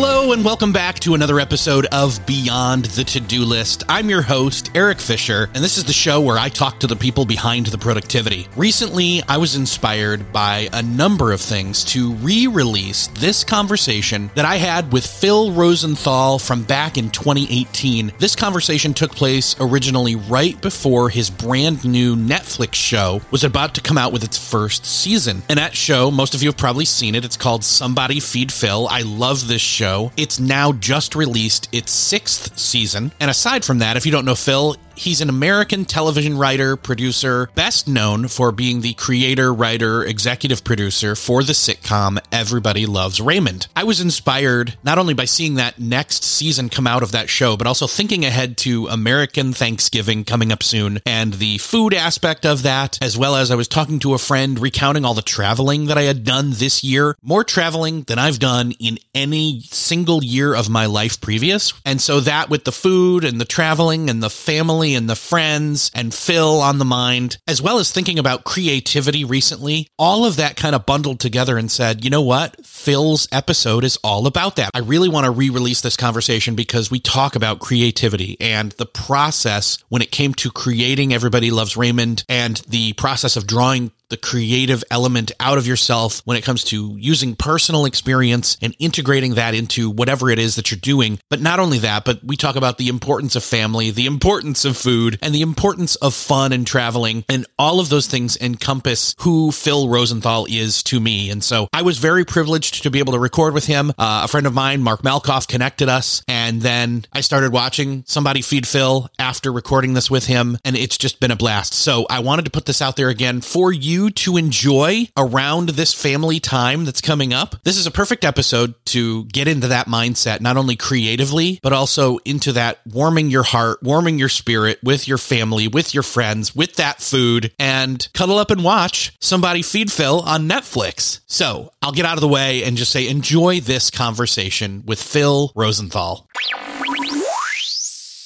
Hello, and welcome back to another episode of Beyond the To Do List. I'm your host, Eric Fisher, and this is the show where I talk to the people behind the productivity. Recently, I was inspired by a number of things to re release this conversation that I had with Phil Rosenthal from back in 2018. This conversation took place originally right before his brand new Netflix show was about to come out with its first season. And that show, most of you have probably seen it, it's called Somebody Feed Phil. I love this show. It's now just released its sixth season. And aside from that, if you don't know Phil, he's an American television writer, producer, best known for being the creator, writer, executive producer for the sitcom Everybody Loves Raymond. I was inspired not only by seeing that next season come out of that show, but also thinking ahead to American Thanksgiving coming up soon and the food aspect of that, as well as I was talking to a friend recounting all the traveling that I had done this year, more traveling than I've done in any single year of my life previous. And so that with the food and the traveling and the family and the friends and Phil on the mind, as well as thinking about creativity recently, all of that kind of bundled together and said, you know what? Phil's episode is all about that. I really want to re release this conversation because we talk about creativity and the process when it came to creating Everybody Loves Raymond and the process of drawing the creative element out of yourself when it comes to using personal experience and integrating that into whatever it is that you're doing. But not only that, but we talk about the importance of family, the importance of food, and the importance of fun and traveling. And all of those things encompass who Phil Rosenthal is to me. And so I was very privileged to be able to record with him. Uh, a friend of mine, Mark Malkoff, connected us. And then I started watching Somebody Feed Phil after recording this with him. And it's just been a blast. So I wanted to put this out there again for you to enjoy around this family time that's coming up. This is a perfect episode to get into that mindset, not only creatively, but also into that warming your heart, warming your spirit with your family, with your friends, with that food, and cuddle up and watch Somebody Feed Phil on Netflix. So I'll get out of the way and just say enjoy this conversation with Phil Rosenthal.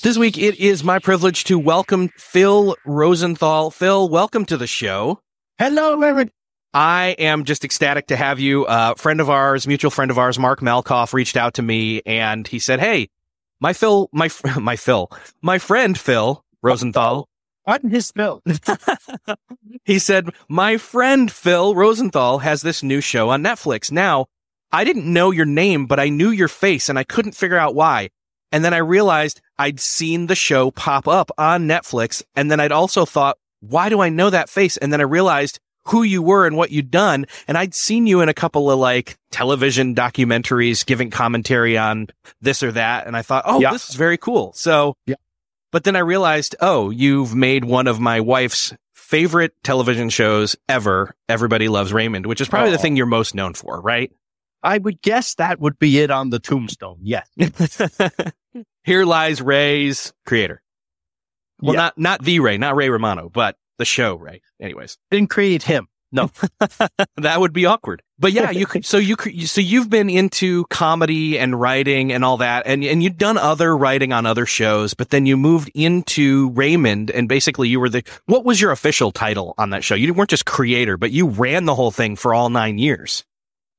This week, it is my privilege to welcome Phil Rosenthal. Phil, welcome to the show. Hello, Eric. I am just ecstatic to have you. A uh, friend of ours, mutual friend of ours, Mark Malkoff, reached out to me and he said, "Hey, my Phil, my my Phil, my friend Phil Rosenthal." What in his Phil? he said, "My friend Phil Rosenthal has this new show on Netflix. Now, I didn't know your name, but I knew your face, and I couldn't figure out why." And then I realized I'd seen the show pop up on Netflix, and then I'd also thought, why do I know that face? And then I realized who you were and what you'd done. And I'd seen you in a couple of like television documentaries giving commentary on this or that. And I thought, oh, yeah. this is very cool. So, yeah. but then I realized, oh, you've made one of my wife's favorite television shows ever. Everybody loves Raymond, which is probably oh. the thing you're most known for, right? I would guess that would be it on the tombstone. Yes. Here lies Ray's creator. Well, yeah. not not the Ray, not Ray Romano, but the show Ray. Anyways, didn't create him. No, that would be awkward. But yeah, you could. So you so you've been into comedy and writing and all that, and and you've done other writing on other shows. But then you moved into Raymond, and basically you were the. What was your official title on that show? You weren't just creator, but you ran the whole thing for all nine years.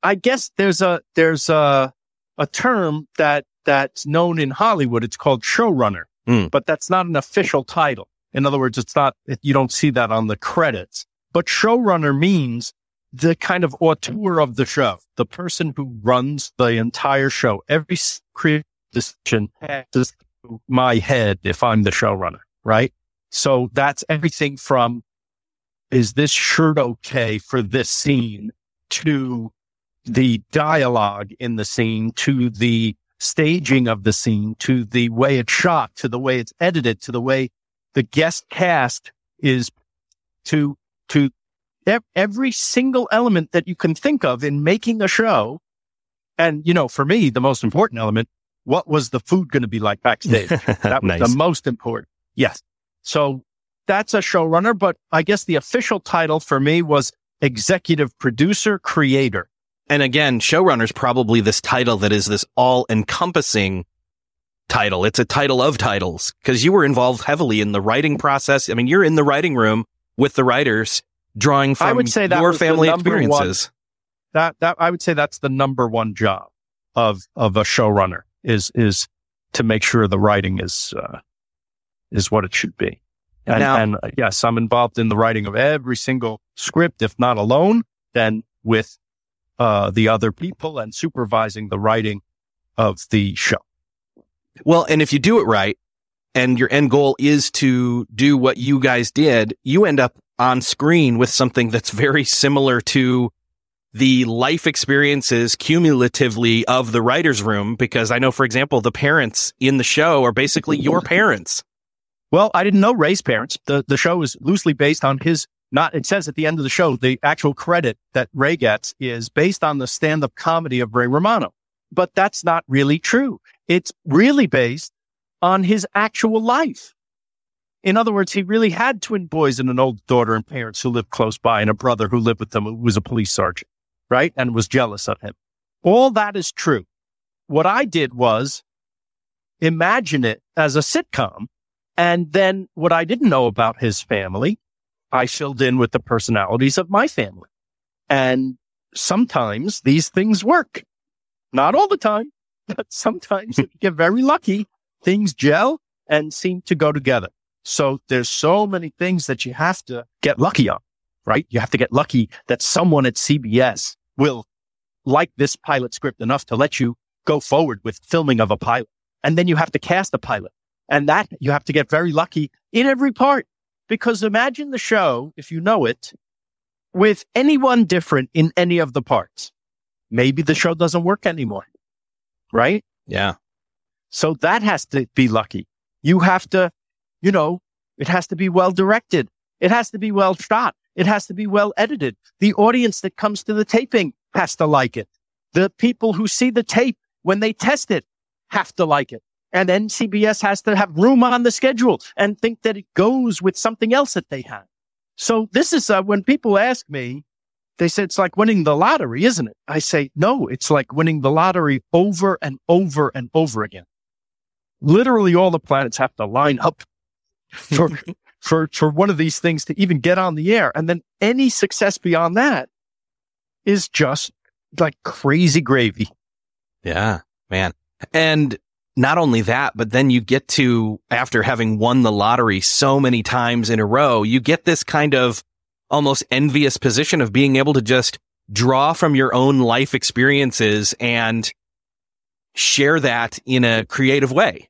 I guess there's a there's a a term that that's known in Hollywood. It's called showrunner. Mm. But that's not an official title. In other words, it's not, you don't see that on the credits. But showrunner means the kind of auteur of the show, the person who runs the entire show. Every creative decision passes through my head if I'm the showrunner, right? So that's everything from, is this shirt okay for this scene to the dialogue in the scene to the staging of the scene to the way it's shot to the way it's edited to the way the guest cast is to to every single element that you can think of in making a show. And, you know, for me, the most important element, what was the food going to be like backstage? That was nice. the most important. Yes. So that's a showrunner, but I guess the official title for me was executive producer creator. And again, showrunner is probably this title that is this all encompassing title. It's a title of titles because you were involved heavily in the writing process. I mean, you're in the writing room with the writers drawing from I would say that your family experiences. One, that, that I would say that's the number one job of, of a showrunner is, is to make sure the writing is, uh, is what it should be. And, now, and uh, yes, I'm involved in the writing of every single script, if not alone, then with, uh, the other people and supervising the writing of the show. Well, and if you do it right and your end goal is to do what you guys did, you end up on screen with something that's very similar to the life experiences cumulatively of the writer's room. Because I know, for example, the parents in the show are basically your parents. Well, I didn't know Ray's parents. The, the show is loosely based on his not, it says at the end of the show, the actual credit that Ray gets is based on the stand up comedy of Ray Romano. But that's not really true. It's really based on his actual life. In other words, he really had twin boys and an old daughter and parents who lived close by and a brother who lived with them who was a police sergeant, right? And was jealous of him. All that is true. What I did was imagine it as a sitcom. And then what I didn't know about his family, I filled in with the personalities of my family. And sometimes these things work. Not all the time, but sometimes if you get very lucky, things gel and seem to go together. So there's so many things that you have to get lucky on, right? You have to get lucky that someone at CBS will like this pilot script enough to let you go forward with filming of a pilot. And then you have to cast a pilot and that you have to get very lucky in every part because imagine the show, if you know it, with anyone different in any of the parts. Maybe the show doesn't work anymore, right? Yeah. So that has to be lucky. You have to you know, it has to be well directed. It has to be well shot. It has to be well edited. The audience that comes to the taping has to like it. The people who see the tape when they test it have to like it. And then CBS has to have room on the schedule and think that it goes with something else that they have. So this is uh, when people ask me, they say it's like winning the lottery, isn't it? I say, no, it's like winning the lottery over and over and over again. Literally all the planets have to line up for, for, for one of these things to even get on the air. And then any success beyond that is just like crazy gravy. Yeah, man. And not only that, but then you get to, after having won the lottery so many times in a row, you get this kind of almost envious position of being able to just draw from your own life experiences and share that in a creative way.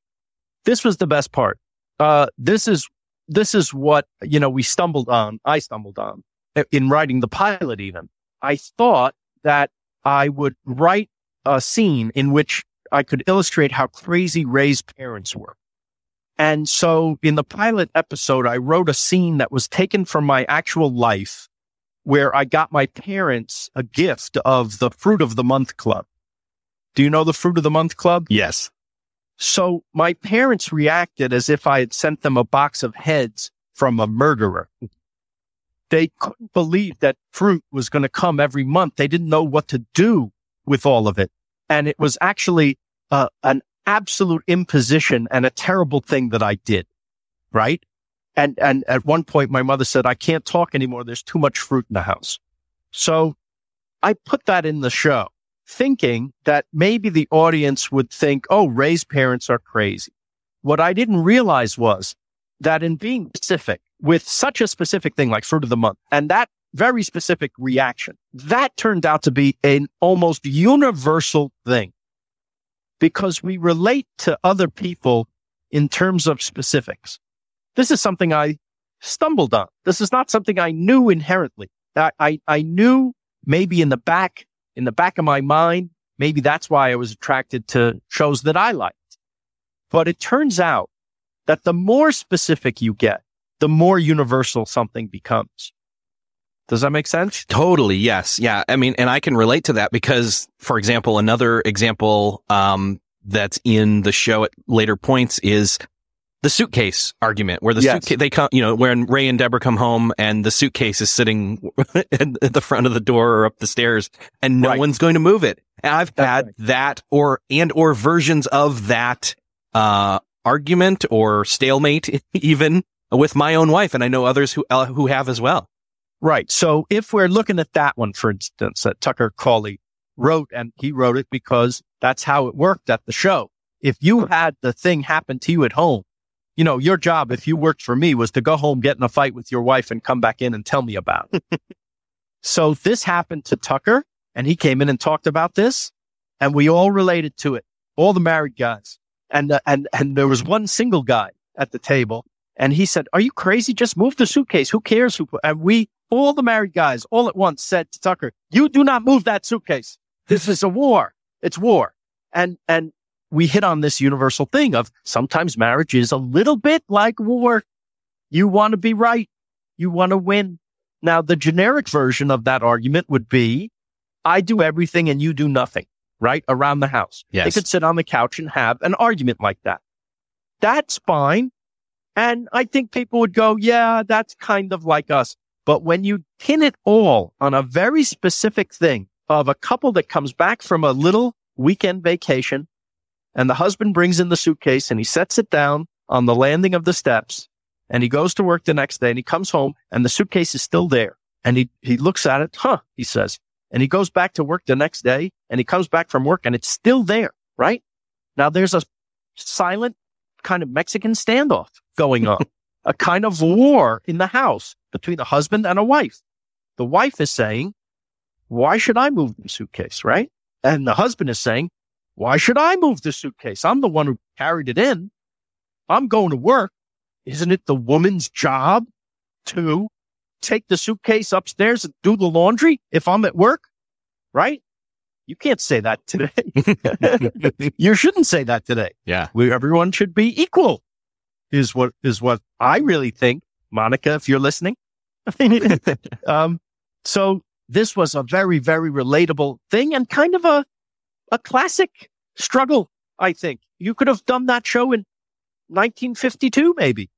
This was the best part uh, this is this is what you know we stumbled on. I stumbled on in writing the pilot. Even I thought that I would write a scene in which I could illustrate how crazy Ray's parents were. And so in the pilot episode, I wrote a scene that was taken from my actual life where I got my parents a gift of the Fruit of the Month Club. Do you know the Fruit of the Month Club? Yes. So my parents reacted as if I had sent them a box of heads from a murderer. They couldn't believe that fruit was going to come every month. They didn't know what to do with all of it. And it was actually uh, an absolute imposition and a terrible thing that I did. Right. And, and at one point, my mother said, I can't talk anymore. There's too much fruit in the house. So I put that in the show thinking that maybe the audience would think, oh, Ray's parents are crazy. What I didn't realize was that in being specific with such a specific thing like fruit of the month and that very specific reaction, that turned out to be an almost universal thing because we relate to other people in terms of specifics. This is something I stumbled on. This is not something I knew inherently. I, I, I knew maybe in the back in the back of my mind, maybe that's why I was attracted to shows that I liked. But it turns out that the more specific you get, the more universal something becomes. Does that make sense? Totally. Yes. Yeah. I mean, and I can relate to that because, for example, another example, um, that's in the show at later points is the suitcase argument where the yes. suitcase, they come, you know, when Ray and Deborah come home and the suitcase is sitting at the front of the door or up the stairs and no right. one's going to move it. And I've That's had right. that or, and or versions of that, uh, argument or stalemate even with my own wife. And I know others who, uh, who have as well. Right. So if we're looking at that one, for instance, that Tucker Cawley wrote, and he wrote it because that's how it worked at the show. If you had the thing happen to you at home, you know, your job, if you worked for me, was to go home, get in a fight with your wife and come back in and tell me about it. so this happened to Tucker and he came in and talked about this and we all related to it. All the married guys. And, uh, and, and there was one single guy at the table and he said, are you crazy? Just move the suitcase. Who cares who, and we, all the married guys all at once said to Tucker, you do not move that suitcase. This is a war. It's war. And, and we hit on this universal thing of sometimes marriage is a little bit like war. You want to be right. You want to win. Now, the generic version of that argument would be, I do everything and you do nothing, right? Around the house. Yes. They could sit on the couch and have an argument like that. That's fine. And I think people would go, yeah, that's kind of like us. But when you pin it all on a very specific thing of a couple that comes back from a little weekend vacation and the husband brings in the suitcase and he sets it down on the landing of the steps and he goes to work the next day and he comes home and the suitcase is still there. And he, he looks at it, huh, he says, and he goes back to work the next day and he comes back from work and it's still there, right? Now there's a silent kind of Mexican standoff going on, a kind of war in the house between a husband and a wife. The wife is saying, why should I move the suitcase? Right. And the husband is saying, why should I move the suitcase? I'm the one who carried it in. I'm going to work. Isn't it the woman's job to take the suitcase upstairs and do the laundry if I'm at work? Right? You can't say that today. you shouldn't say that today. Yeah. We, everyone should be equal is what, is what I really think. Monica, if you're listening. um, so this was a very, very relatable thing and kind of a, a classic struggle, I think. You could have done that show in 1952, maybe.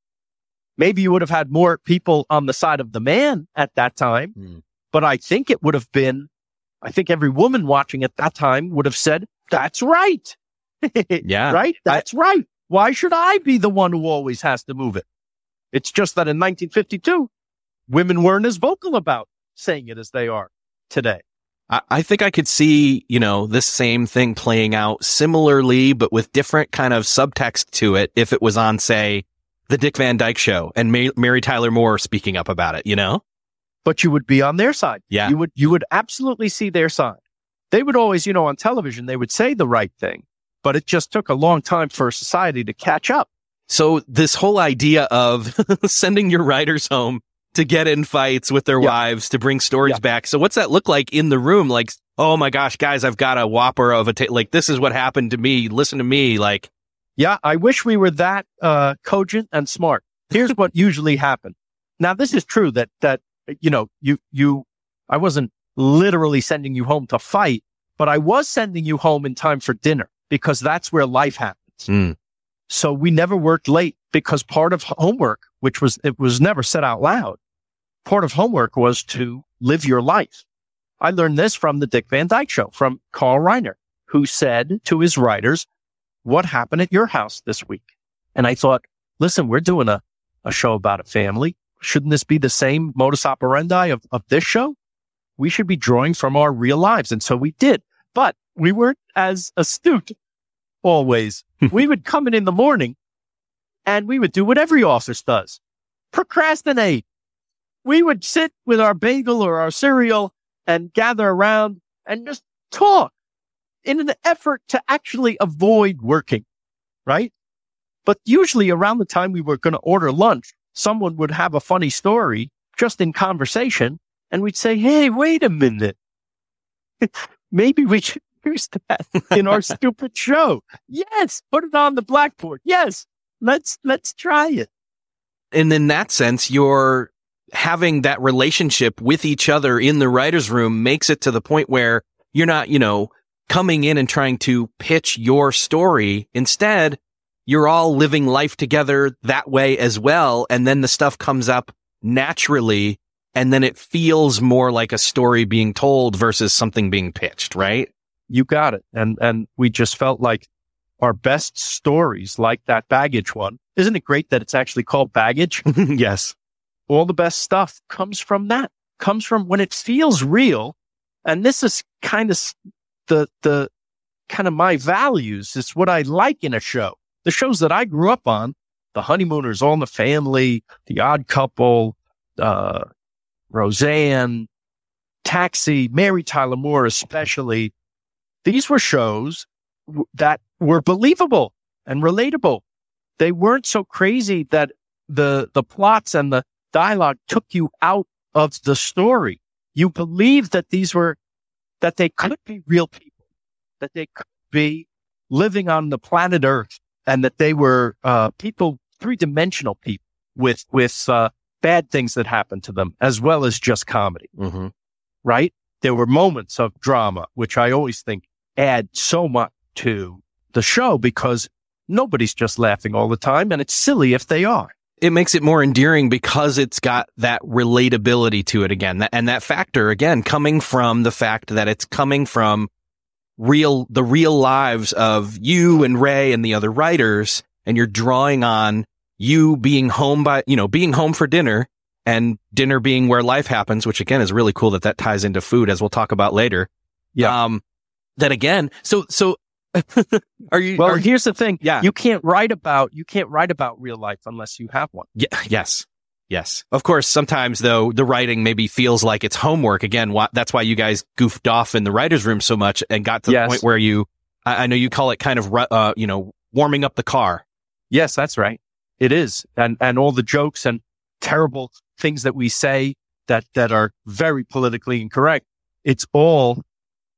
Maybe you would have had more people on the side of the man at that time, mm. but I think it would have been, I think every woman watching at that time would have said, that's right. yeah. Right? That's I, right. Why should I be the one who always has to move it? It's just that in 1952, women weren't as vocal about saying it as they are today. I think I could see, you know, this same thing playing out similarly, but with different kind of subtext to it if it was on, say, the Dick Van Dyke show and Mary Tyler Moore speaking up about it, you know? But you would be on their side. Yeah. You would, you would absolutely see their side. They would always, you know, on television, they would say the right thing, but it just took a long time for society to catch up. So this whole idea of sending your writers home to get in fights with their yeah. wives to bring stories yeah. back. So what's that look like in the room? Like, oh my gosh, guys, I've got a whopper of a ta- like this is what happened to me. Listen to me. Like, yeah, I wish we were that uh, cogent and smart. Here's what usually happened. Now, this is true that that you know you you I wasn't literally sending you home to fight, but I was sending you home in time for dinner because that's where life happens. Mm. So we never worked late because part of homework, which was it was never said out loud, part of homework was to live your life. I learned this from the Dick Van Dyke show from Carl Reiner, who said to his writers, what happened at your house this week? And I thought, listen, we're doing a, a show about a family. Shouldn't this be the same modus operandi of, of this show? We should be drawing from our real lives. And so we did, but we weren't as astute always. we would come in in the morning and we would do what every office does. Procrastinate we would sit with our bagel or our cereal and gather around and just talk in an effort to actually avoid working, right? But usually around the time we were going to order lunch, someone would have a funny story just in conversation and we'd say, Hey, wait a minute. maybe we should use that in our stupid show. Yes, put it on the blackboard. Yes, let's let's try it. And in that sense, you're having that relationship with each other in the writer's room makes it to the point where you're not, you know, coming in and trying to pitch your story. Instead, you're all living life together that way as well. And then the stuff comes up naturally. And then it feels more like a story being told versus something being pitched, right? You got it. And, and we just felt like our best stories, like that baggage one. Isn't it great that it's actually called baggage? yes. All the best stuff comes from that, comes from when it feels real. And this is kind of the, the kind of my values. It's what I like in a show. The shows that I grew up on, The Honeymooners, All in the Family, The Odd Couple, uh, Roseanne, Taxi, Mary Tyler Moore, especially. These were shows w- that were believable and relatable. They weren't so crazy that the, the plots and the dialogue took you out of the story. You believed that these were, that they could be real people, that they could be living on the planet Earth and that they were, uh, people, three dimensional people with, with, uh, bad things that happened to them as well as just comedy. Mm-hmm. Right. There were moments of drama, which I always think add so much to the show because nobody's just laughing all the time and it's silly if they are. It makes it more endearing because it's got that relatability to it again. And that factor again coming from the fact that it's coming from real, the real lives of you and Ray and the other writers. And you're drawing on you being home by, you know, being home for dinner and dinner being where life happens, which again is really cool that that ties into food as we'll talk about later. Yeah. Um, that again, so, so are you, well, are, here's the thing. Yeah. You can't write about, you can't write about real life unless you have one. Yeah, yes. Yes. Of course, sometimes though, the writing maybe feels like it's homework. Again, wh- that's why you guys goofed off in the writer's room so much and got to Yes. the point where you, I, I know you call it kind of, uh, you know, warming up the car. Yes, that's right. It is. And, and all the jokes and terrible things that we say that, that are very politically incorrect. It's all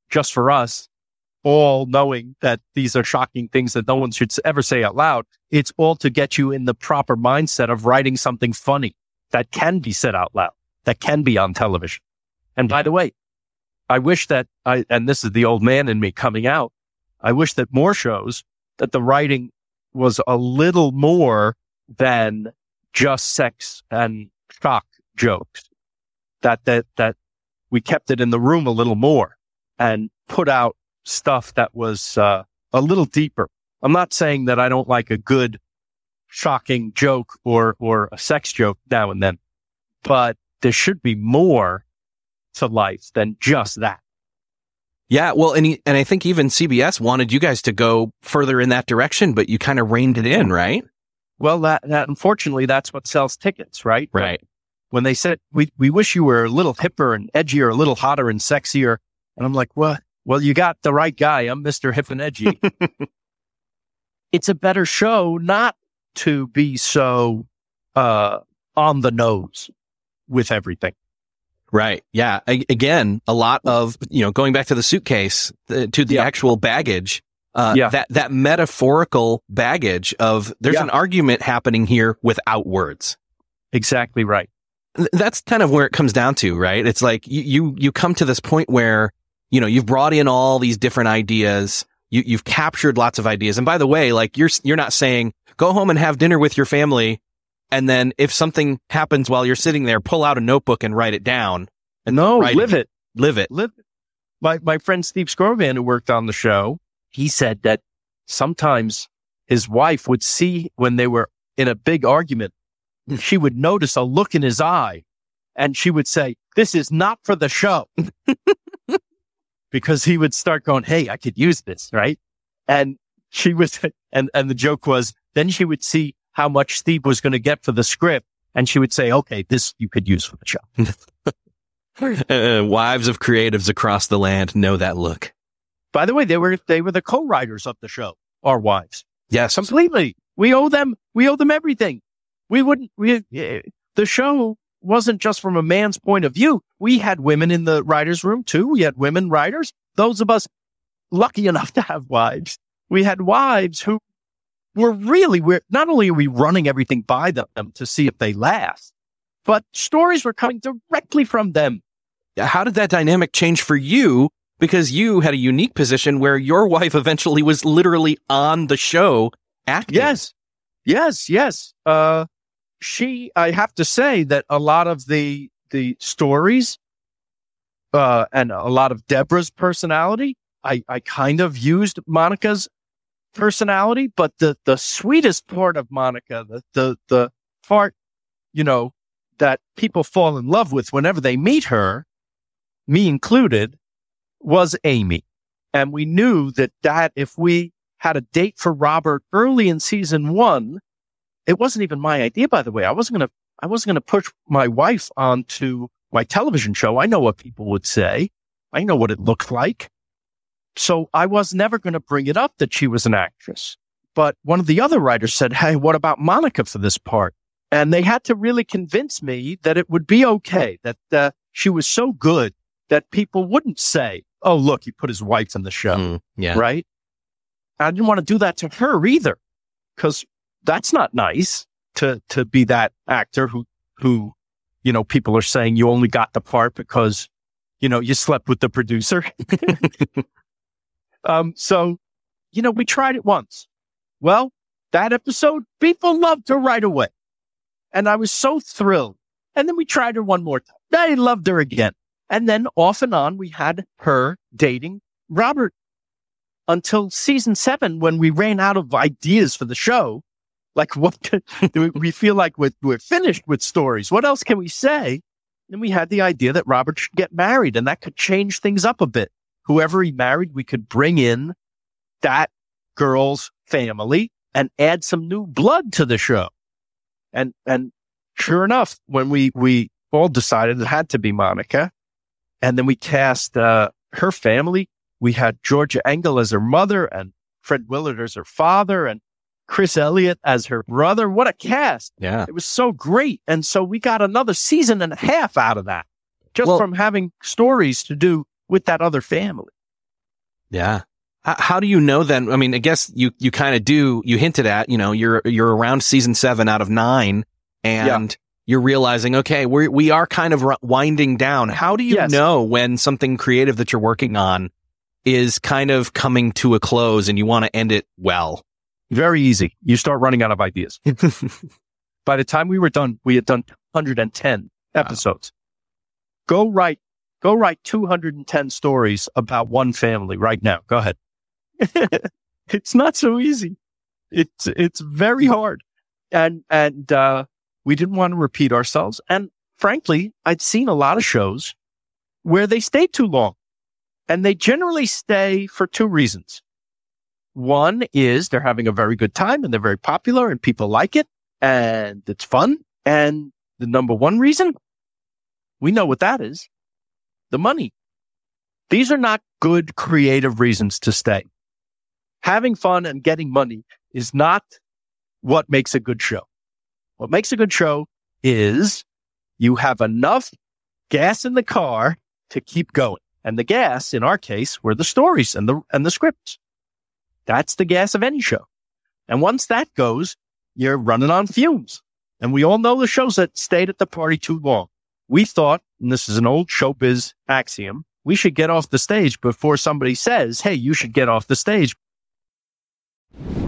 just for us, all knowing that these are shocking things that no one should ever say out loud. It's all to get you in the proper mindset of writing something funny that can be said out loud, that can be on television. And by the way, I wish that I, and this is the old man in me coming out. I wish that more shows that the writing was a little more than just sex and shock jokes. That, that, that we kept it in the room a little more and put out stuff that was, uh, a little deeper. I'm not saying that I don't like a good shocking joke or, or a sex joke now and then, but there should be more to life than just that. Yeah. Well, and, he, and I think even CBS wanted you guys to go further in that direction, but you kind of reined it in, right? Well, that, that unfortunately, that's what sells tickets, right? Right. when they said we we wish you were a little hipper and edgier, a little hotter and sexier, and I'm like, well, well, you got the right guy. I'm Mister Hip and Edgy. it's a better show not to be so uh on the nose with everything. Right. Yeah. Again, a lot of, you know, going back to the suitcase, the, to the Yeah. actual baggage, uh, Yeah. that, that metaphorical baggage of there's Yeah. an argument happening here without words. Exactly right. Th- That's kind of where it comes down to, right? It's like you, you, you come to this point where, you know, you've brought in all these different ideas. You, you've captured lots of ideas. And by the way, like you're, you're not saying go home and have dinner with your family. And then if something happens while you're sitting there, pull out a notebook and write it down. And No, live it. Live it. live it. My my friend Steve Skrovan, who worked on the show, he said that sometimes his wife would see when they were in a big argument, she would notice a look in his eye, and she would say, "This is not for the show," because he would start going, "Hey, I could use this, right?" And she was, and and the joke was, then she would see how much Steve was going to get for the script, and she would say, "Okay, this you could use for the show." Uh, wives of creatives across the land know that look. By the way, they were they were the co-writers of the show. Our wives, Yes. completely. We owe them. We owe them everything. We wouldn't. We eh, the show wasn't just from a man's point of view. We had women in the writers room too. We had women writers. Those of us lucky enough to have wives, we had wives who were really, we're not only are we running everything by them to see if they last, but stories were coming directly from them. How did that dynamic change for you? Because you had a unique position where your wife eventually was literally on the show acting. Yes. Yes. Yes. Uh, she, I have to say that a lot of the, the stories, uh, and a lot of Deborah's personality, I, I kind of used Monica's personality, but the, the sweetest part of Monica, the, the, the part, you know, that people fall in love with whenever they meet her, me included, was Amy. And we knew that that if we had a date for Robert early in season one, it wasn't even my idea, by the way. I wasn't going to, I wasn't going to push my wife onto my television show. I know what people would say. I know what it looked like. So I was never going to bring it up that she was an actress. But one of the other writers said, Hey, what about Monica for this part? And they had to really convince me that it would be okay, that uh, she was so good that people wouldn't say, Oh, look, he put his wife in the show. Mm, yeah. Right. I didn't want to do that to her either because that's not nice to, to be that actor who, who, you know, people are saying you only got the part because, you know, you slept with the producer. um, so, you know, we tried it once. Well, that episode, people loved her right away. And I was so thrilled. And then we tried her one more time. They loved her again. And then off and on, we had her dating Robert until season seven when we ran out of ideas for the show. Like what could, we feel like we're, we're finished with stories. What else can we say? And we had the idea that Robert should get married and that could change things up a bit. Whoever he married, we could bring in that girl's family and add some new blood to the show. And, and sure enough, when we, we all decided it had to be Monica and then we cast, uh, her family, we had Georgia Engel as her mother and Fred Willard as her father and Chris Elliott as her brother. What a cast. Yeah. It was so great. And so we got another season and a half out of that just well, from having stories to do with that other family. Yeah. How do you know then? I mean, I guess you, you kind of do, you hinted at, you know, you're, you're around season seven out of nine and yeah. you're realizing, okay, we we are kind of winding down. How do you yes. know when something creative that you're working on is kind of coming to a close and you want to end it well? Very easy. You start running out of ideas. By the time we were done, we had done 110 episodes. Wow. Go write, go write 210 stories about one family right now. Go ahead. it's not so easy. It's, it's very hard. And, and, uh, we didn't want to repeat ourselves. And frankly, I'd seen a lot of shows where they stay too long and they generally stay for two reasons. One is they're having a very good time and they're very popular and people like it and it's fun. And the number one reason we know what that is. The money. These are not good creative reasons to stay having fun and getting money is not what makes a good show. What makes a good show is you have enough gas in the car to keep going. And the gas, in our case, were the stories and the, and the scripts. That's the gas of any show. And once that goes, you're running on fumes. And we all know the shows that stayed at the party too long. We thought, and this is an old showbiz axiom, we should get off the stage before somebody says, Hey, you should get off the stage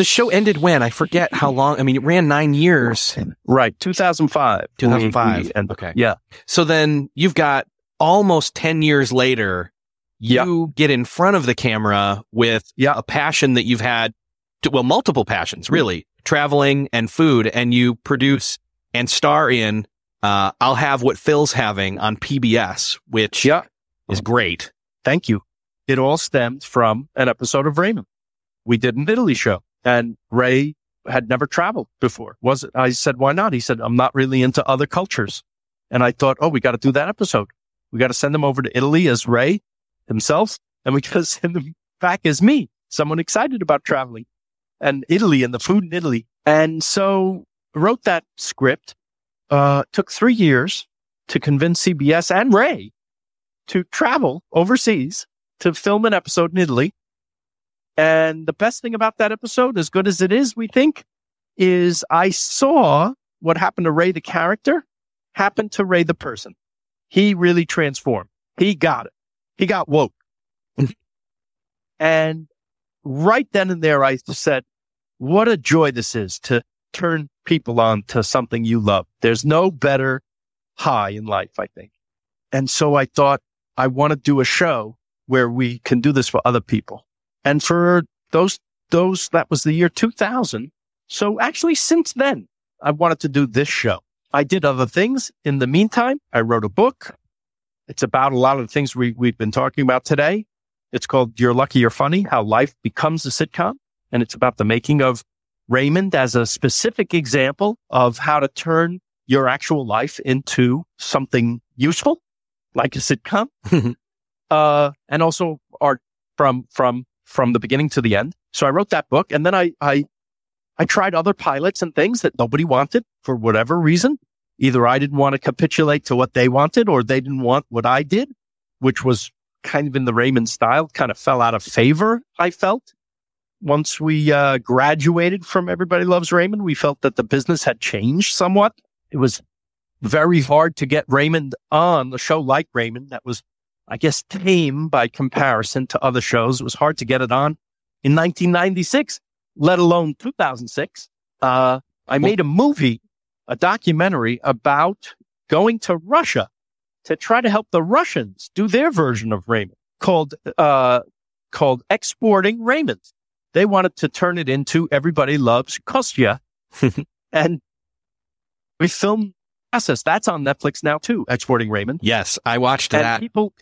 The show ended when? I forget how long. I mean, it ran nine years. Right. 2005. 2005. And Okay. yeah. So then you've got almost 10 years later, you get in front of the camera with Yeah. a passion that you've had, to, well, multiple passions, really, traveling and food, and you produce and star in, uh, I'll have what Phil's having on PBS, which Yeah. is great. Thank you. It all stemmed from an episode of Raymond. We did an Italy show and Ray had never traveled before. Was it? I said, why not? He said, I'm not really into other cultures. And I thought, oh, we got to do that episode. We got to send him over to Italy as Ray himself. And we got to send him back as me, someone excited about traveling and Italy and the food in Italy. And so wrote that script, uh, took three years to convince CBS and Ray to travel overseas to film an episode in Italy. And the best thing about that episode, as good as it is, we think, is I saw what happened to Ray the character happen to Ray the person. He really transformed. He got it. He got woke. and right then and there, I said, what a joy this is to turn people on to something you love. There's no better high in life, I think. And so I thought I want to do a show where we can do this for other people. And for those, those, that was the year 2000. So actually since then, I wanted to do this show. I did other things in the meantime. I wrote a book. It's about a lot of the things we, we've been talking about today. It's called You're Lucky You're Funny, How Life Becomes a Sitcom. And it's about the making of Raymond as a specific example of how to turn your actual life into something useful, like a sitcom. uh, and also art from, from, from the beginning to the end. So I wrote that book and then I, I, I tried other pilots and things that nobody wanted for whatever reason. Either I didn't want to capitulate to what they wanted or they didn't want what I did, which was kind of in the Raymond style, kind of fell out of favor. I felt once we uh, graduated from Everybody Loves Raymond, we felt that the business had changed somewhat. It was very hard to get Raymond on the show like Raymond. That was, I guess, tame by comparison to other shows. It was hard to get it on in 1996, let alone 2006. Uh, I made a movie, a documentary about going to Russia to try to help the Russians do their version of Raymond called, uh, called Exporting Raymond. They wanted to turn it into Everybody Loves Kostya. and we filmed process. That's on Netflix now too. Exporting Raymond. Yes, I watched and that. People.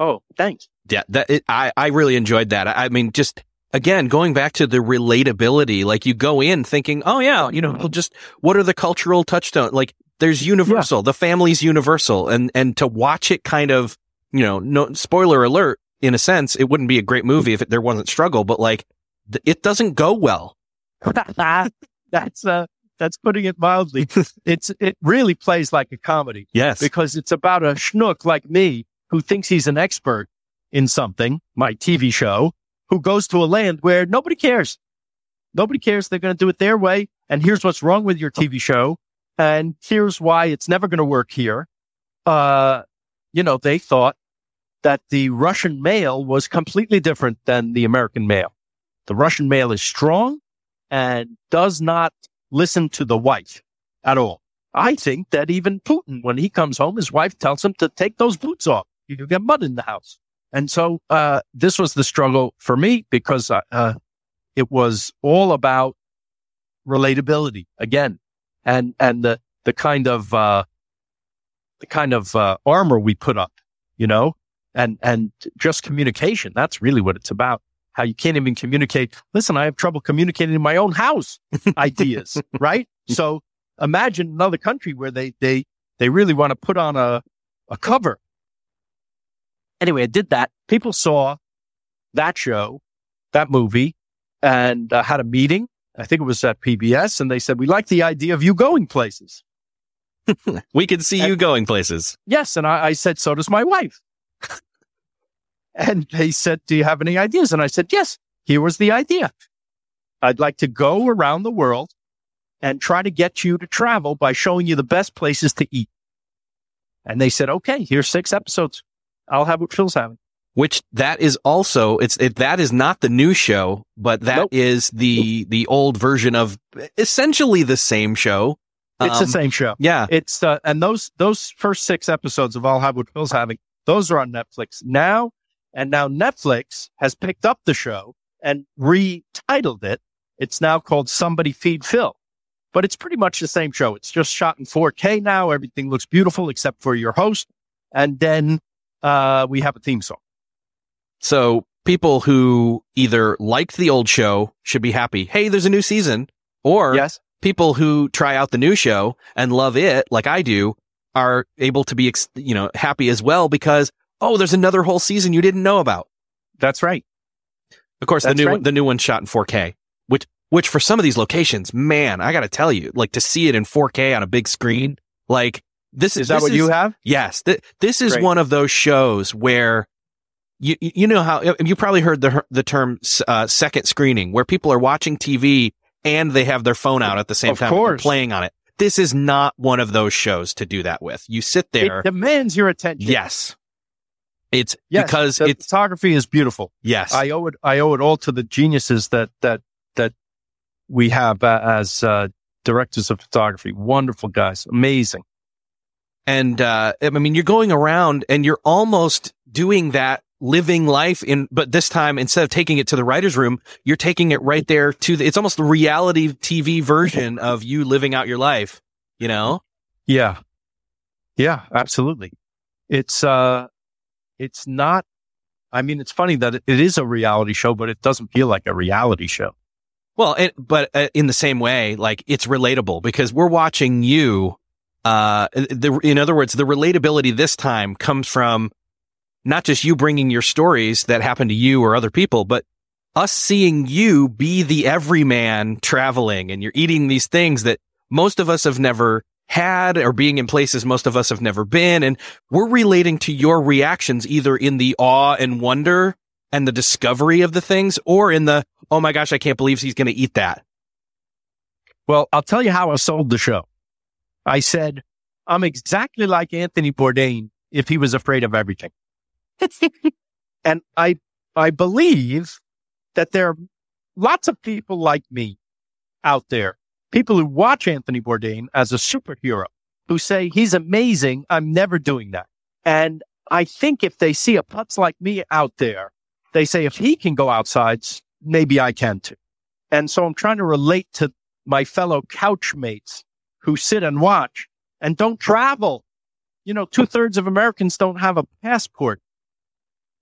Oh, thanks. Yeah, that it, I I really enjoyed that. I, I mean, just again, going back to the relatability, like you go in thinking, oh yeah, you know, just what are the cultural touchstones? Like there's universal, yeah. the family's universal, and and to watch it kind of, you know, no spoiler alert. In a sense, it wouldn't be a great movie if it, there wasn't struggle, but like th- it doesn't go well. that's uh that's putting it mildly. it's it really plays like a comedy. Yes, because it's about a schnook like me who thinks he's an expert in something, my TV show, who goes to a land where nobody cares. Nobody cares. They're going to do it their way. And here's what's wrong with your TV show. And here's why it's never going to work here. Uh, you know, they thought that the Russian male was completely different than the American male. The Russian male is strong and does not listen to the wife at all. I think that even Putin, when he comes home, his wife tells him to take those boots off. You get mud in the house. And so, uh, this was the struggle for me because, uh, uh, it was all about relatability again and, and the, the kind of, uh, the kind of, uh, armor we put up, you know, and, and just communication. That's really what it's about. How you can't even communicate. Listen, I have trouble communicating in my own house ideas, right? So imagine another country where they, they, they really want to put on a, a cover Anyway, I did that. People saw that show, that movie, and uh, had a meeting. I think it was at PBS, and they said, We like the idea of you going places. we can see and, you going places. Yes. And I, I said, So does my wife. and they said, Do you have any ideas? And I said, Yes, here was the idea. I'd like to go around the world and try to get you to travel by showing you the best places to eat. And they said, okay, here's six episodes. I'll have what Phil's having. Which that is also it's it, that is not the new show, but that nope. is the the old version of essentially the same show. It's um, the same show. Yeah, it's uh, and those those first six episodes of I'll have what Phil's having. Those are on Netflix now, and now Netflix has picked up the show and retitled it. It's now called Somebody Feed Phil but it's pretty much the same show. It's just shot in 4K now. Everything looks beautiful except for your host. And then uh, we have a theme song. So people who either liked the old show should be happy. Hey, there's a new season. Or yes. people who try out the new show and love it, like I do, are able to be, you know, happy as well because, oh, there's another whole season you didn't know about. That's right. Of course, That's the new right. one, the new one shot in 4K, which which for some of these locations, man, I got to tell you, like to see it in 4K on a big screen, like this is that this what is, you have? Yes. Th- this is Great. one of those shows where you you know how you probably heard the the term uh, second screening, where people are watching TV and they have their phone out at the same of time course. playing on it. This is not one of those shows to do that with. You sit there. It demands your attention. Yes. It's yes, because the it's photography is beautiful. Yes. I owe it. I owe it all to the geniuses that that that we have uh, as uh, directors of photography. Wonderful guys. Amazing. And, uh, I mean, you're going around and you're almost doing that living life in, but this time instead of taking it to the writer's room, you're taking it right there to the, it's almost the reality TV version of you living out your life, you know? Yeah. Yeah, absolutely. It's, uh, it's not, I mean, it's funny that it is a reality show, but it doesn't feel like a reality show. Well, it, but uh, in the same way, like it's relatable because we're watching you uh, the, in other words, the relatability this time comes from not just you bringing your stories that happen to you or other people, but us seeing you be the everyman traveling and you're eating these things that most of us have never had or being in places most of us have never been. And we're relating to your reactions either in the awe and wonder and the discovery of the things or in the, oh my gosh, I can't believe he's going to eat that. Well, I'll tell you how I sold the show. I said, I'm exactly like Anthony Bourdain if he was afraid of everything. and I, I believe that there are lots of people like me out there, people who watch Anthony Bourdain as a superhero who say he's amazing. I'm never doing that. And I think if they see a putz like me out there, they say, if he can go outside, maybe I can too. And so I'm trying to relate to my fellow couch mates who sit and watch and don't travel. You know, two thirds of Americans don't have a passport.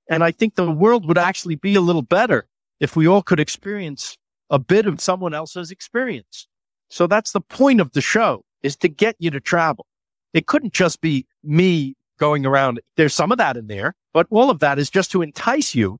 And I think the world would actually be a little better if we all could experience a bit of someone else's experience. So that's the point of the show is to get you to travel. It couldn't just be me going around. There's some of that in there, but all of that is just to entice you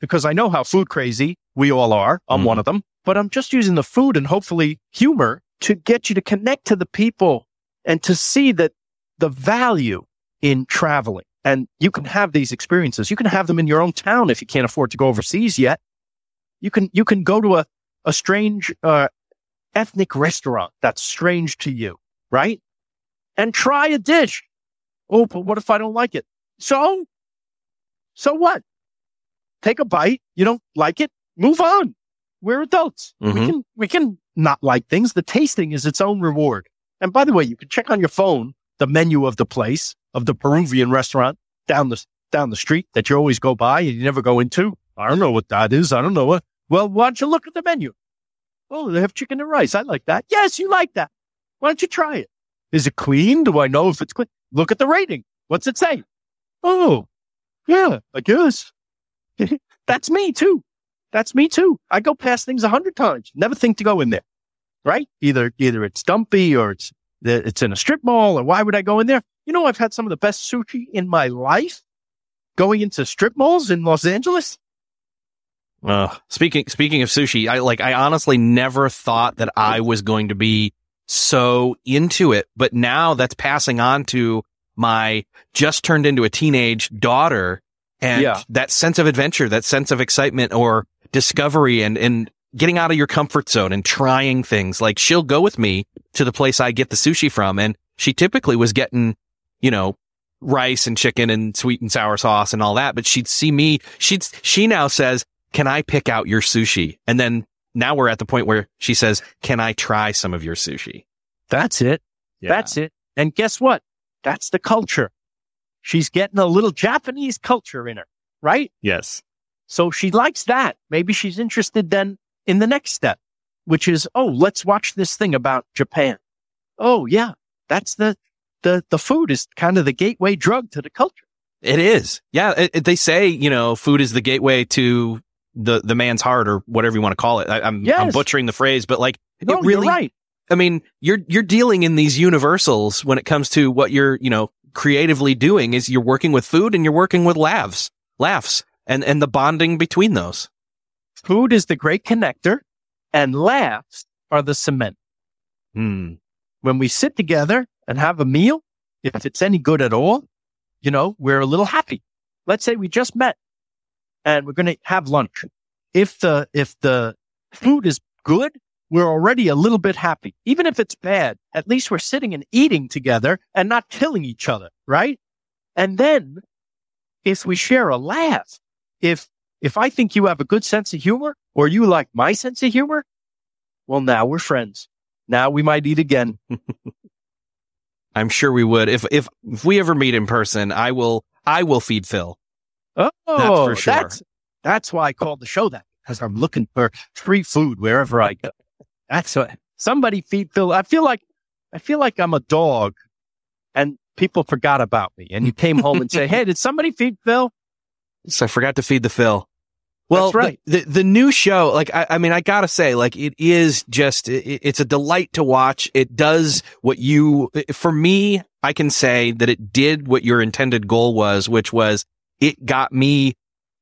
because I know how food crazy we all are. I'm mm. one of them, but I'm just using the food and hopefully humor to get you to connect to the people and to see that the value in traveling. And you can have these experiences. You can have them in your own town if you can't afford to go overseas yet. You can, you can go to a, a strange, uh, ethnic restaurant that's strange to you, right? And try a dish. Oh, but what if I don't like it? So, so what? Take a bite. You don't like it? Move on. We're adults. Mm-hmm. We can, we can not like things. The tasting is its own reward. And by the way, you can check on your phone the menu of the place of the Peruvian restaurant down the down the street that you always go by and you never go into. I don't know what that is. I don't know what. Well, why don't you look at the menu? Oh, they have chicken and rice. I like that. Yes, you like that. Why don't you try it? Is it clean? Do I know if it's clean? Look at the rating. What's it say? Oh, yeah, I guess. That's me too. That's me too. I go past things a hundred times. Never think to go in there. Right? Either, either it's dumpy or it's, it's in a strip mall or why would I go in there? You know, I've had some of the best sushi in my life going into strip malls in Los Angeles. Uh, speaking speaking of sushi, I like I honestly never thought that I was going to be so into it, but now that's passing on to my just turned into a teenage daughter and yeah. that sense of adventure, that sense of excitement or discovery and and getting out of your comfort zone and trying things. Like she'll go with me to the place I get the sushi from and she typically was getting, you know, rice and chicken and sweet and sour sauce and all that, but she'd see me, she'd, she now says, can I pick out your sushi? And then now we're at the point where she says, can I try some of your sushi? That's it. Yeah. That's it. And guess what? That's the culture. She's getting a little Japanese culture in her, right? Yes. So she likes that. Maybe she's interested then in the next step, which is, oh, let's watch this thing about Japan. Oh, yeah. That's the, the, the food is kind of the gateway drug to the culture. It is. Yeah. It, it, they say, you know, food is the gateway to the the man's heart or whatever you want to call it. I, am I'm, yes. I'm butchering the phrase, but like no, it really. right. I mean, you're you're dealing in these universals when it comes to what you're you know creatively doing is you're working with food and you're working with laughs, laughs, and and the bonding between those. Food is the great connector, and laughs are the cement. Hmm. When we sit together and have a meal, if it's any good at all, you know, we're a little happy. Let's say we just met and we're going to have lunch. If the, if the food is good, we're already a little bit happy. Even if it's bad, at least we're sitting and eating together and not killing each other, right? And then if we share a laugh, if, if I think you have a good sense of humor or you like my sense of humor, well, now we're friends. Now we might eat again. I'm sure we would. If, if, if we ever meet in person, I will, I will feed Phil. Oh, that's for sure. That's, that's why I called the show that because I'm looking for free food wherever I go. That's what somebody feed Phil. I feel like, I feel like I'm a dog and people forgot about me and you came home and say, Hey, did somebody feed Phil? So I forgot to feed the Phil. Well, That's right. The, the, the new show, like, I, I, mean, I gotta say, like, it is just, it, it's a delight to watch. It does what you, for me, I can say that it did what your intended goal was, which was it got me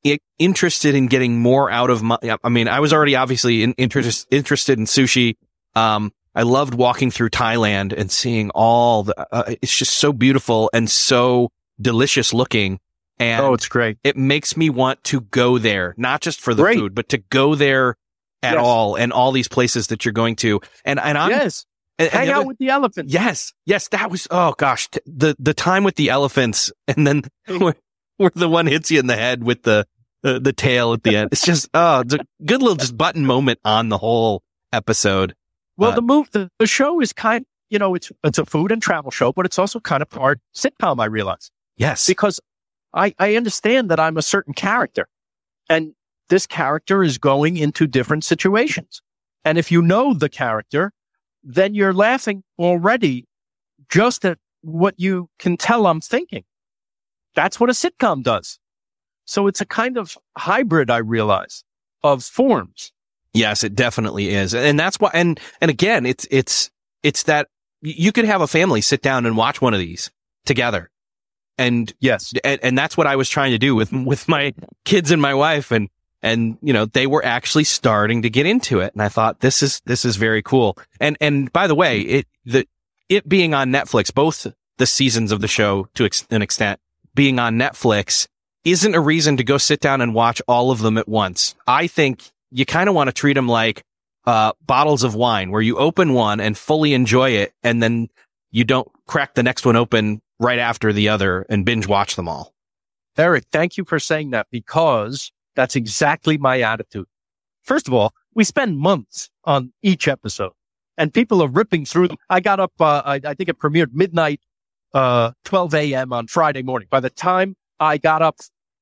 it, interested in getting more out of my, I mean, I was already obviously in, interest, interested in sushi. Um, I loved walking through Thailand and seeing all the, uh, it's just so beautiful and so delicious looking. And oh, it's great. It makes me want to go there, not just for the great. food, but to go there at yes. all and all these places that you're going to. And, and I'm, yes. And, Hang and out other, with the elephants. Yes. Yes. That was, oh gosh, t- the, the time with the elephants and then where the one hits you in the head with the the, the tail at the end. It's just oh, it's a good little just button moment on the whole episode. Well, uh, the move the, the show is kind you know, it's it's a food and travel show, but it's also kind of part sitcom, I realize. Yes. Because I, I understand that I'm a certain character and this character is going into different situations. And if you know the character, then you're laughing already just at what you can tell I'm thinking. That's what a sitcom does. So it's a kind of hybrid, I realize, of forms. Yes, it definitely is. And that's why, and, and again, it's, it's, it's that you could have a family sit down and watch one of these together. And yes, and, and that's what I was trying to do with, with my kids and my wife. And, and, you know, they were actually starting to get into it. And I thought, this is, this is very cool. And, and by the way, it, the, it being on Netflix, both the seasons of the show to ex- an extent being on Netflix isn't a reason to go sit down and watch all of them at once. I think you kind of want to treat them like, uh, bottles of wine where you open one and fully enjoy it. And then you don't crack the next one open right after the other and binge watch them all. Erik, thank you for saying that because that's exactly my attitude. First of all, we spend months on each episode and people are ripping through them. I got up, uh, I, I, think it premiered midnight, uh, 12 a.m. on Friday morning. By the time I got up,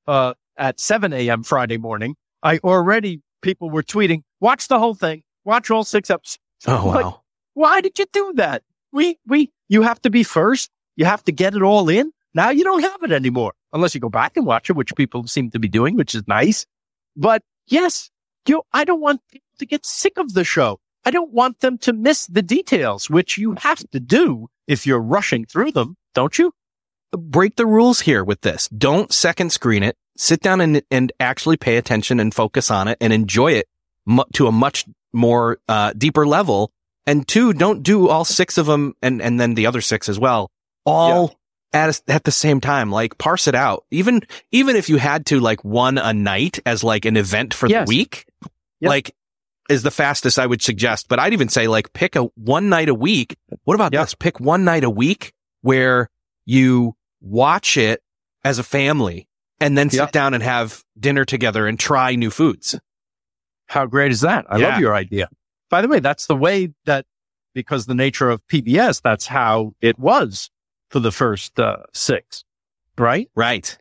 uh, at 7 a.m. Friday morning, I already, people were tweeting, watch the whole thing, watch all six episodes. Oh, wow. Like, why did you do that? We, we, you have to be first. You have to get it all in. Now you don't have it anymore unless you go back and watch it, which people seem to be doing, which is nice. But yes, you, I don't want people to get sick of the show. I don't want them to miss the details, which you have to do if you're rushing through them, don't you? Break the rules here with this. Don't second screen it. Sit down and, and actually pay attention and focus on it and enjoy it mu- to a much more, uh, deeper level. And two, don't do all six of them and, and then the other six as well all yeah. at, at the same time. Like parse it out. Even, even if you had to like one a night as like an event for yes. the week, yep. like is the fastest I would suggest. But I'd even say like pick a one night a week. What about yep. this? Pick one night a week where you watch it as a family and then sit yep. down and have dinner together and try new foods. How great is that? I yeah. love your idea. By the way, that's the way that because the nature of PBS, that's how it was for the first uh, six, right? Right.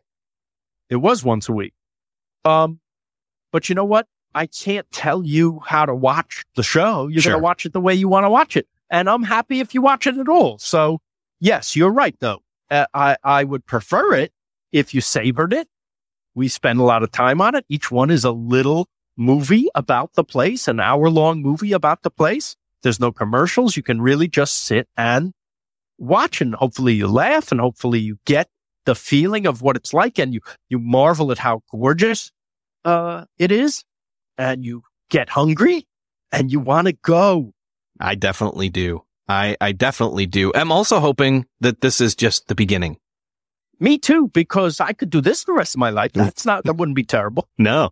It was once a week. Um, but you know what? I can't tell you how to watch the show. You're sure. going to watch it the way you want to watch it. And I'm happy if you watch it at all. So yes, you're right though. Uh, I, I would prefer it if you savored it. We spend a lot of time on it. Each one is a little movie about the place, an hour long movie about the place. There's no commercials. You can really just sit and watch and hopefully you laugh and hopefully you get the feeling of what it's like and you, you marvel at how gorgeous, uh, it is and you get hungry and you want to go. I definitely do. I, I definitely do. I'm also hoping that this is just the beginning. Me too, because I could do this the rest of my life. That's not, that wouldn't be terrible. No.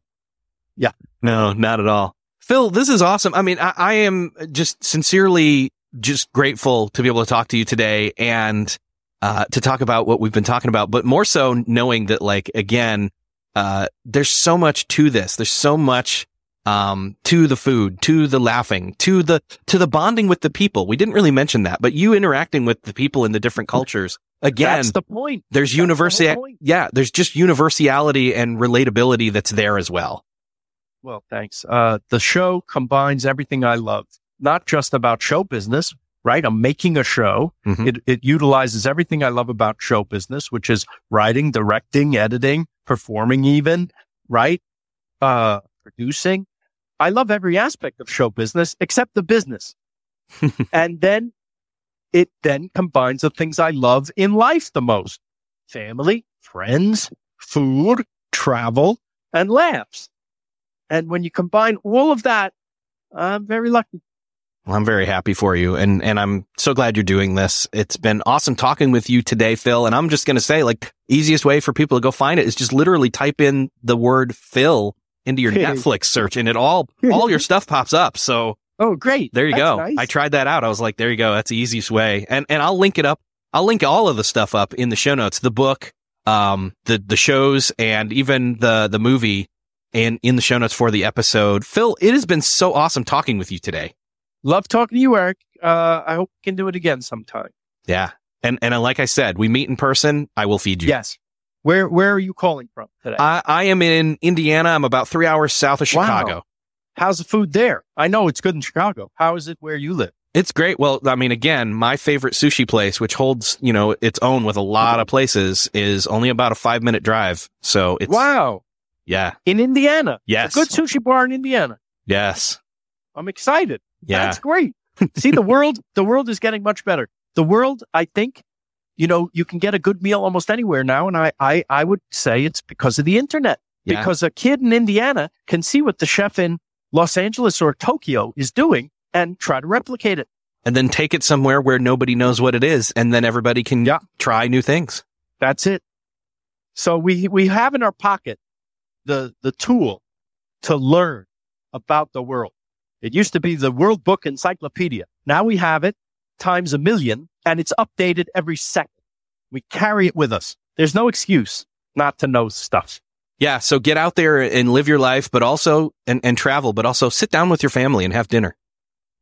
Yeah. No, not at all. Phil, this is awesome. I mean, I, I am just sincerely just grateful to be able to talk to you today and uh, to talk about what we've been talking about, but more so knowing that, like, again, uh, there's so much to this. There's so much um, to the food, to the laughing, to the to the bonding with the people. We didn't really mention that, but you interacting with the people in the different cultures. Again, that's the point. There's universality. The yeah, there's just universality and relatability that's there as well. Well, thanks. Uh, the show combines everything I love not just about show business, right? I'm making a show. Mm-hmm. It, it utilizes everything I love about show business, which is writing, directing, editing, performing even, right? Uh, producing. I love every aspect of show business except the business. and then it then combines the things I love in life the most. Family, friends, food, travel, and laughs. And when you combine all of that, I'm very lucky. Well, I'm very happy for you. And, and I'm so glad you're doing this. It's been awesome talking with you today, Phil. And I'm just going to say like easiest way for people to go find it is just literally type in the word Phil into your Netflix search and it all, all your stuff pops up. So. Oh, great. There you That's go. Nice. I tried that out. I was like, there you go. That's the easiest way. And, and I'll link it up. I'll link all of the stuff up in the show notes, the book, um, the, the shows and even the, the movie and in the show notes for the episode. Phil, it has been so awesome talking with you today. Love talking to you, Erik. Uh, I hope we can do it again sometime. Yeah. And, and like I said, we meet in person. I will feed you. Yes. Where, where are you calling from today? I, I am in Indiana. I'm about three hours south of Chicago. Wow. How's the food there? I know it's good in Chicago. How is it where you live? It's great. Well, I mean, again, my favorite sushi place, which holds, you know, its own with a lot of places, is only about a five minute drive. So it's wow. Yeah. In Indiana. Yes. A good sushi bar in Indiana. Yes. I'm excited. Yeah. That's great. See, the world, the world is getting much better. The world, I think, you know, you can get a good meal almost anywhere now. And I, I, I would say it's because of the internet. Yeah. Because a kid in Indiana can see what the chef in Los Angeles or Tokyo is doing and try to replicate it. And then take it somewhere where nobody knows what it is. And then everybody can Yeah. try new things. That's it. So we, we have in our pocket the, the tool to learn about the world. It used to be the World Book Encyclopedia. Now we have it times a million and it's updated every second. We carry it with us. There's no excuse not to know stuff. Yeah. So get out there and live your life, but also, and, and travel, but also sit down with your family and have dinner.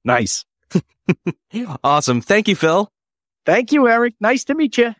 Nice. Awesome. Thank you, Phil. Thank you, Erik. Nice to meet you.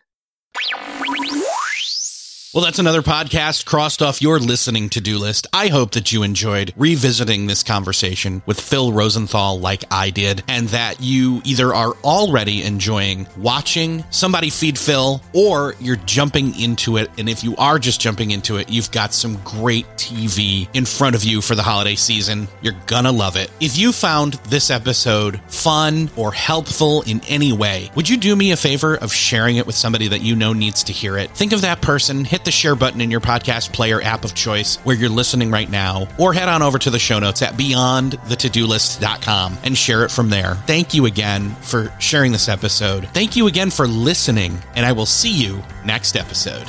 Well, that's another podcast crossed off your listening to do list. I hope that you enjoyed revisiting this conversation with Phil Rosenthal like I did, and that you either are already enjoying watching somebody feed Phil or you're jumping into it. And if you are just jumping into it, you've got some great TV in front of you for the holiday season. You're gonna love it. If you found this episode fun or helpful in any way, would you do me a favor of sharing it with somebody that you know needs to hear it? Think of that person, hit the share button in your podcast player app of choice where you're listening right now, or head on over to the show notes at beyondthetodolist.com and share it from there. Thank you again for sharing this episode. Thank you again for listening, and I will see you next episode.